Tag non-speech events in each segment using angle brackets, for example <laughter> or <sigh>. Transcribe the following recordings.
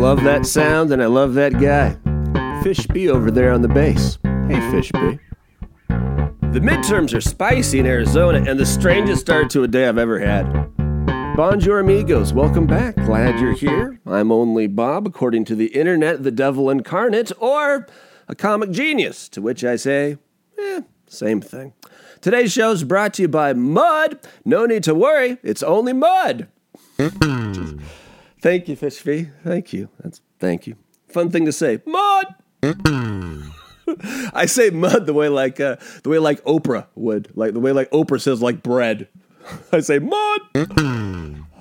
love that sound and I love that guy. Fish B over there on the bass. Hey, Fish B. The midterms are spicy in Arizona and the strangest start to a day I've ever had. Bonjour, amigos. Welcome back. Glad you're here. I'm only Bob, according to the internet, the devil incarnate, or a comic genius, to which I say, eh, same thing. Today's show is brought to you by Mud. No need to worry, it's only mud. Thank you, Fish V. Thank you. That's thank you. Fun thing to say. Mud. <laughs> I say mud the way like uh, the way like Oprah would, like the way like Oprah says like bread. <laughs> I say mud.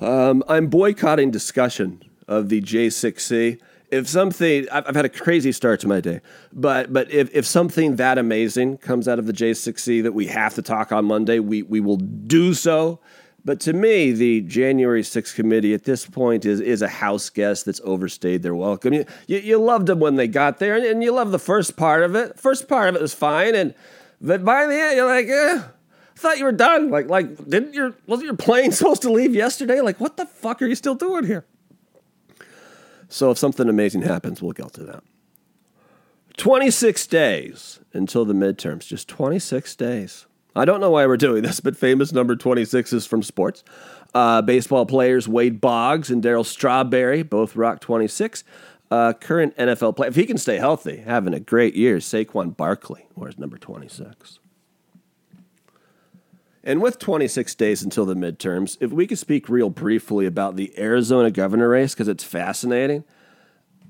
um, I'm boycotting discussion of the J6C. If something, I've, I've had a crazy start to my day, but but if, if something that amazing comes out of the J6C that we have to talk on Monday, we we will do so. But to me, the January 6th committee at this point is, is a house guest that's overstayed their welcome. You, you, you loved them when they got there, and, and you love the first part of it. First part of it was fine, and but by the end, you're like, eh, I thought you were done. Like, like didn't your wasn't your plane <laughs> supposed to leave yesterday? Like, what the fuck are you still doing here? So if something amazing happens, we'll get to that. 26 days until the midterms. Just 26 days. I don't know why we're doing this, but famous number 26 is from sports. Uh, baseball players Wade Boggs and Darryl Strawberry both rock 26. Uh, current NFL player, if he can stay healthy, having a great year, Saquon Barkley wears number 26. And with 26 days until the midterms, if we could speak real briefly about the Arizona governor race, because it's fascinating.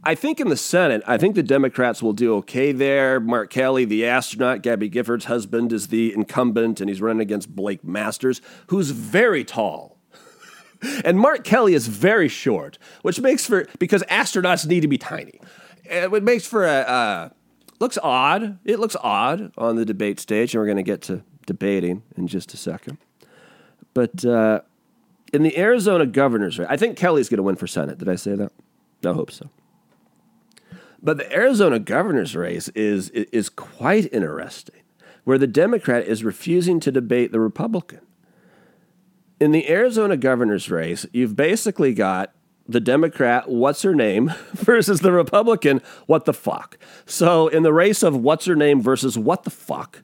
I think in the Senate, I think the Democrats will do okay there. Mark Kelly, the astronaut, Gabby Giffords' husband, is the incumbent, and he's running against Blake Masters, who's very tall. <laughs> and Mark Kelly is very short, which makes for, because astronauts need to be tiny. It makes for a, uh, looks odd. It looks odd on the debate stage, and we're going to get to debating in just a second. But uh, in the Arizona governor's race, I think Kelly's going to win for Senate. Did I say that? I hope so. But the Arizona governor's race is, is quite interesting, where the Democrat is refusing to debate the Republican. In the Arizona governor's race, you've basically got the Democrat, what's her name, <laughs> versus the Republican, what the fuck. So in the race of what's her name versus what the fuck,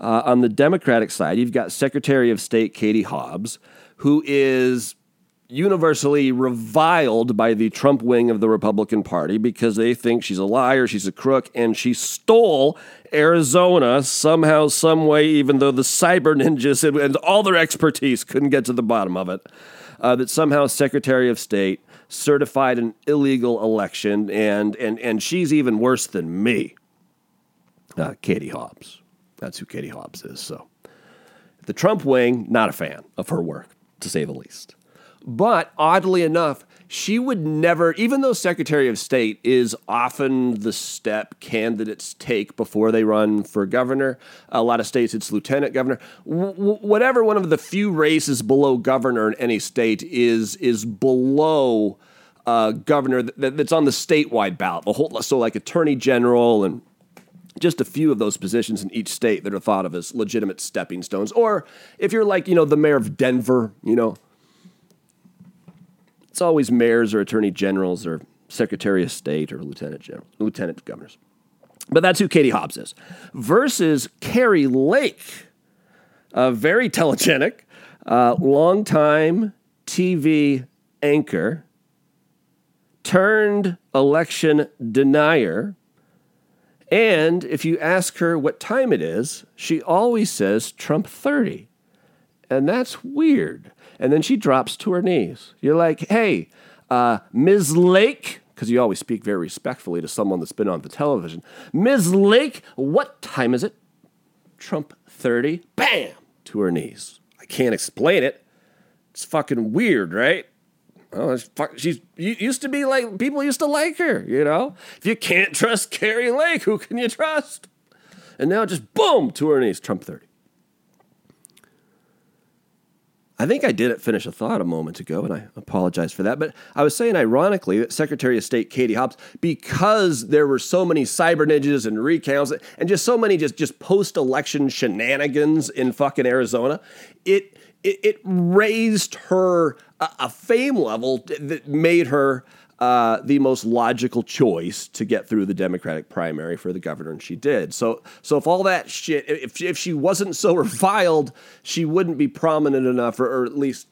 uh, on the Democratic side, you've got Secretary of State Katie Hobbs, who is universally reviled by the Trump wing of the Republican Party because they think she's a liar, she's a crook, and she stole Arizona somehow, some way, even though the cyber ninjas and all their expertise couldn't get to the bottom of it. Uh, that somehow Secretary of State certified an illegal election, and and and she's even worse than me. Uh, Katie Hobbs. That's who Katie Hobbs is. So, the Trump wing, not a fan of her work, to say the least. But oddly enough, she would never, even though Secretary of State is often the step candidates take before they run for governor. A lot of states, it's lieutenant governor. W- whatever one of the few races below governor in any state is, is below uh, governor that, that's on the statewide ballot. The whole, so like attorney general and just a few of those positions in each state that are thought of as legitimate stepping stones. Or if you're like, you know, the mayor of Denver, you know, always mayors or attorney generals or secretary of state or lieutenant general, lieutenant governors. But that's who Katie Hobbs is. Versus Kari Lake, a very telegenic, uh, longtime TV anchor, turned election denier. And if you ask her what time it is, she always says Trump 30. And that's weird and then she drops to her knees. You're like, hey, uh, Ms. Lake, because you always speak very respectfully to someone that's been on the television. Ms. Lake, what time is it? Trump 30. Bam! To her knees. I can't explain it. It's fucking weird, right? Oh, fuck, she's used to be like people used to like her, you know. If you can't trust Kari Lake, who can you trust? And now just boom to her knees, Trump thirty. I think I didn't finish a thought a moment ago, and I apologize for that. But I was saying, ironically, that Secretary of State Katie Hobbs, because there were so many cyber ninjas and recounts and just so many just, just post election shenanigans in fucking Arizona, it, it, it raised her a, a, fame level that made her uh, the most logical choice to get through the Democratic primary for the governor, and she did. So, so if all that shit, if if she wasn't so <laughs> reviled, she wouldn't be prominent enough, or, or at least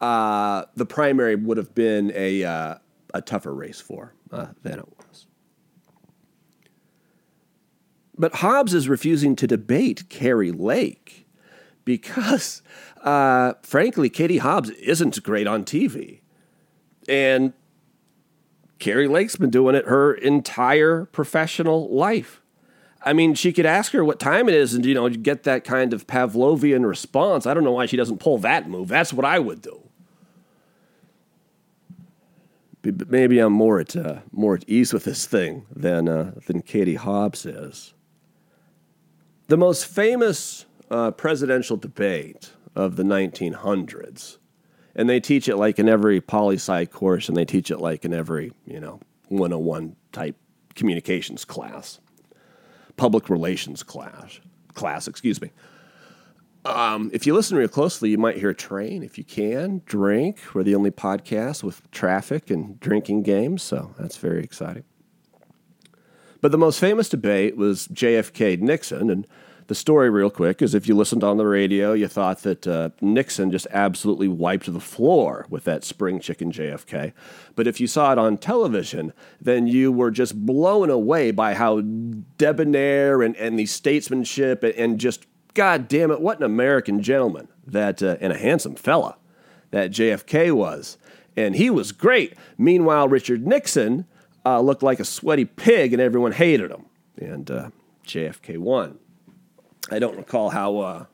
uh, the primary would have been a uh, a tougher race for uh, than it was. But Hobbs is refusing to debate Kari Lake because, uh, frankly, Katie Hobbs isn't great on TV. And Kari Lake's been doing it her entire professional life. I mean, she could ask her what time it is and, you know, get that kind of Pavlovian response. I don't know why she doesn't pull that move. That's what I would do. But maybe I'm more at, uh, more at ease with this thing than, uh, than Katie Hobbs is. The most famous uh, presidential debate of the 1900s, and they teach it like in every poli sci course, and they teach it like in every, you know, 101 type communications class, public relations class, class, excuse me. Um, if you listen real closely, you might hear train. If you can, drink. We're the only podcast with traffic and drinking games, so that's very exciting. But the most famous debate was JFK Nixon. And the story, real quick, is if you listened on the radio, you thought that uh, Nixon just absolutely wiped the floor with that spring chicken JFK. But if you saw it on television, then you were just blown away by how debonair and, and the statesmanship and, and just, God damn it, what an American gentleman that, uh, and a handsome fella that JFK was. And he was great. Meanwhile, Richard Nixon uh, looked like a sweaty pig, and everyone hated him. And uh, JFK won. I don't recall how. Uh,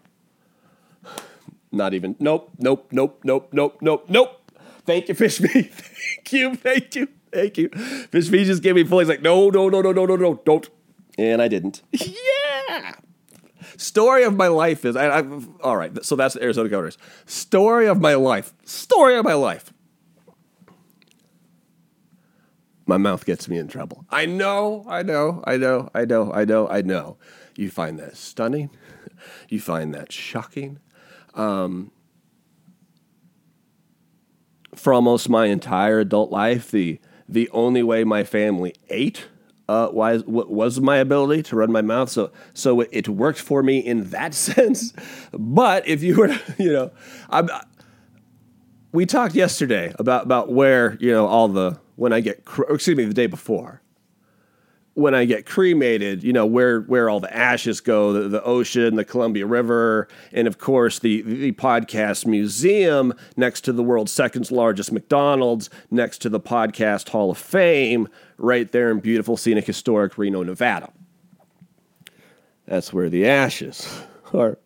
not even. Nope. Nope. Nope. Nope. Nope. Nope. Nope. Thank you, Fish Me. <laughs> thank you. Thank you. Thank you. Fish Me just gave me full. He's like, no, no, no, no, no, no, no, don't. And I didn't. <laughs> yeah. Story of my life is. I, I, all right. So that's the Arizona Governors. Story of my life. Story of my life. my mouth gets me in trouble. I know, I know, I know, I know, I know, I know. You find that stunning. <laughs> You find that shocking. Um, for almost my entire adult life, the the only way my family ate uh, was was my ability to run my mouth. So so it, it worked for me in that <laughs> sense. But if you were, <laughs> you know, I'm, we talked yesterday about about where you know all the when I get, excuse me, the day before, when I get cremated, you know, where, where all the ashes go, the, the ocean, the Columbia River, and of course the, the podcast museum next to the world's second largest McDonald's, next to the podcast Hall of Fame, right there in beautiful, scenic, historic Reno, Nevada. That's where the ashes <laughs> are,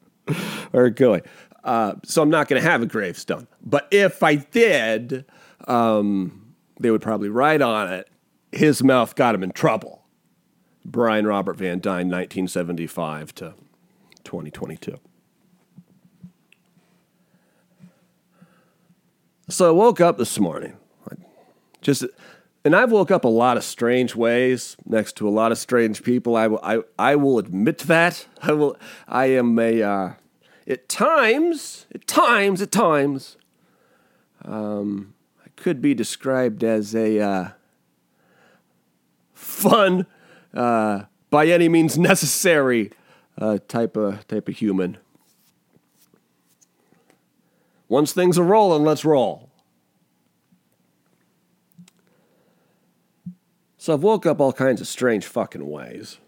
are going. Uh, so I'm not going to have a gravestone. But if I did, um, they would probably write on it, his mouth got him in trouble. Brian Robert Van Dyne, 1975 to 2022. So I woke up this morning, just, and I've woke up a lot of strange ways next to a lot of strange people. I will, I, I will admit that. <laughs> I will. I am a. Uh, at times, at times, at times, um, I could be described as a uh, fun, uh, by any means <laughs> necessary uh, type of type of human. Once things are rolling, let's roll. So I've woke up all kinds of strange fucking ways.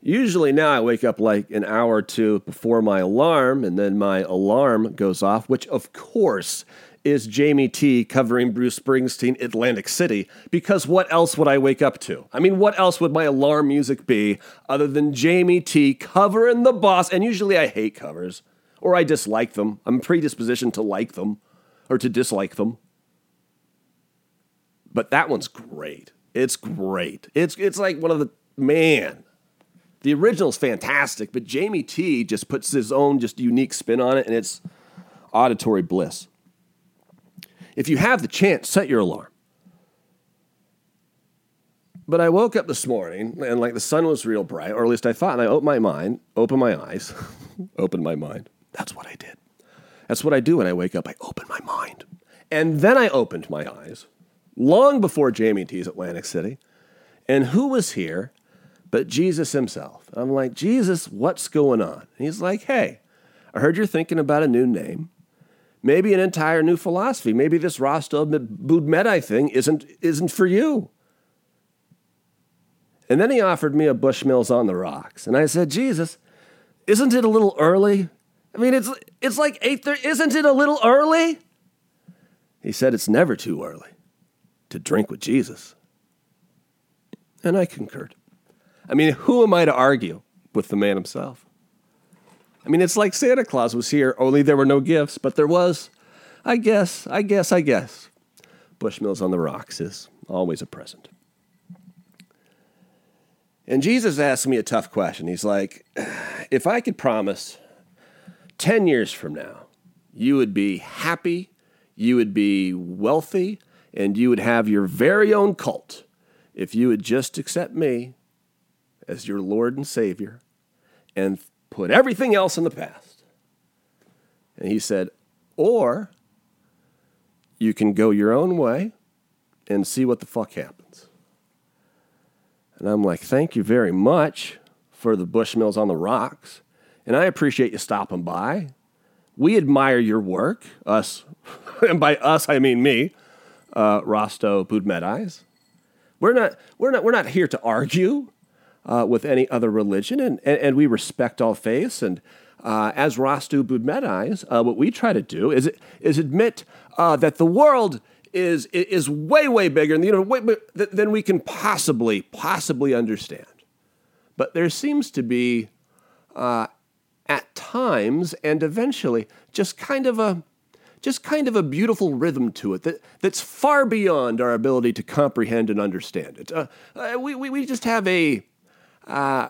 Usually now I wake up like an hour or two before my alarm, and then my alarm goes off, which of course is Jamie T covering Bruce Springsteen Atlantic City because what else would I wake up to? I mean, what else would my alarm music be other than Jamie T covering the boss? And usually I hate covers or I dislike them. I'm predispositioned to like them or to dislike them. But that one's great. It's great. It's it's like one of the man. The original's fantastic, but Jamie T just puts his own just unique spin on it and it's auditory bliss. If you have the chance, set your alarm. But I woke up this morning and like the sun was real bright, or at least I thought, and I opened my mind, opened my eyes, <laughs> opened my mind. That's what I did. That's what I do when I wake up. I open my mind. And then I opened my eyes. long before Jamie T's Atlantic City. And who was here but Jesus himself? I'm like, Jesus, what's going on? And he's like, hey, I heard you're thinking about a new name. Maybe an entire new philosophy. Maybe this Rostov Budmedai thing isn't, isn't for you. And then he offered me a Bushmills on the rocks. And I said, Jesus, isn't it a little early? I mean, it's, it's like 8.30. Isn't it a little early? He said, it's never too early to drink with Jesus. And I concurred. I mean, who am I to argue with the man himself? I mean, it's like Santa Claus was here, only there were no gifts, but there was, I guess, I guess, I guess. Bushmills on the Rocks is always a present. And Jesus asked me a tough question. He's like, if I could promise 10 years from now, you would be happy, you would be wealthy, and you would have your very own cult if you would just accept me as your Lord and Savior and put everything else in the past. And he said, or you can go your own way and see what the fuck happens. And I'm like, thank you very much for the Bushmills on the rocks. And I appreciate you stopping by. We admire your work, us, <laughs> and by us I mean me, uh, Rosto Budmedais. We're not, we're, not, we're not here to argue uh, with any other religion, and, and, and, we respect all faiths. And uh, as Rastu Budmedais, uh, what we try to do is, is admit uh, that the world is is way way bigger you know way, than we can possibly possibly understand. But there seems to be, uh, at times and eventually, just kind of a just kind of a beautiful rhythm to it that, that's far beyond our ability to comprehend and understand it. Uh, uh, we, we, we just have a, uh,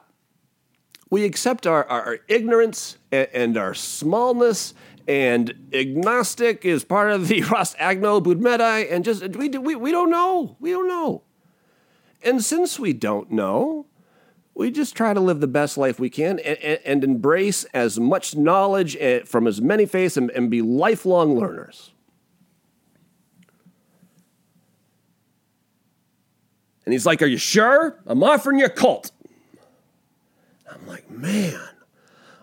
we accept our, our, our ignorance and, and, our smallness and agnostic is part of the <laughs> Ras Agno Budmedai, and just we, we, we don't know. We don't know. And since we don't know, we just try to live the best life we can and, and, and embrace as much knowledge eh, from as many faiths and, and be lifelong learners. And he's like, Are you sure? I'm offering you a cult. I'm like, Man,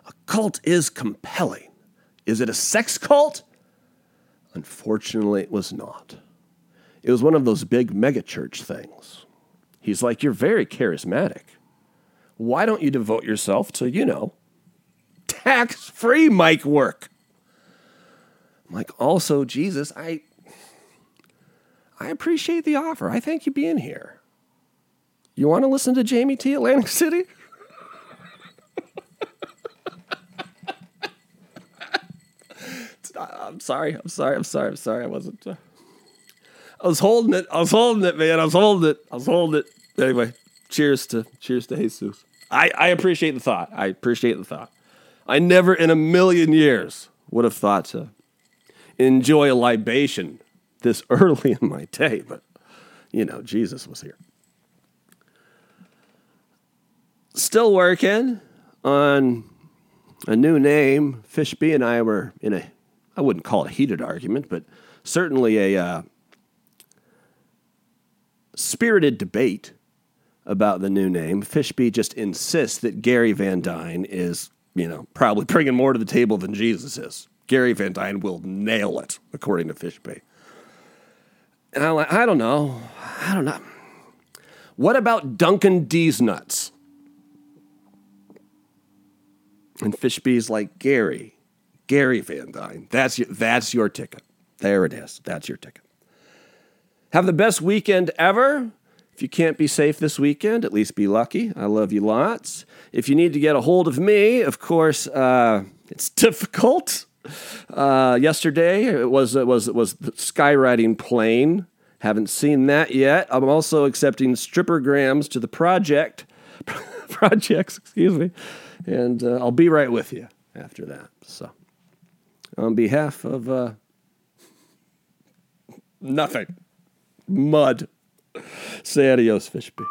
a cult is compelling. Is it a sex cult? Unfortunately, it was not. It was one of those big megachurch things. He's like, You're very charismatic. Why don't you devote yourself to, you know, tax free mic work? I'm like, also, Jesus, I I appreciate the offer. I thank you being here. You want to listen to Jamie T. Atlantic City? I'm sorry. I'm sorry. I'm sorry. I'm sorry. I wasn't. Uh, I was holding it. I was holding it, man. I was holding it. I was holding it. Anyway, cheers to cheers to Jesus. I, I appreciate the thought. I appreciate the thought. I never in a million years would have thought to enjoy a libation this <laughs> early in my day, but you know, Jesus was here. Still working on a new name. Fishby and I were in a I wouldn't call it a heated argument, but certainly a uh, spirited debate about the new name. Fishby just insists that Gary Van Dyne is, you know, probably bringing more to the table than Jesus is. Gary Van Dyne will nail it, according to Fishby. And I'm like, I don't know. I don't know. What about Duncan D's nuts? And Fishby's like, Gary, Gary Van Dyne. That's your, that's your ticket. There it is. That's your ticket. Have the best weekend ever. If you can't be safe this weekend, at least be lucky. I love you lots. If you need to get a hold of me, of course, uh, it's <laughs> difficult. Uh, yesterday it was it was it was the skywriting plane. Haven't seen that yet. I'm also accepting strippergrams to the project <laughs> projects. Excuse me, and uh, I'll be right with you after that. So on behalf of uh, nothing, mud. Say adios, Fishby.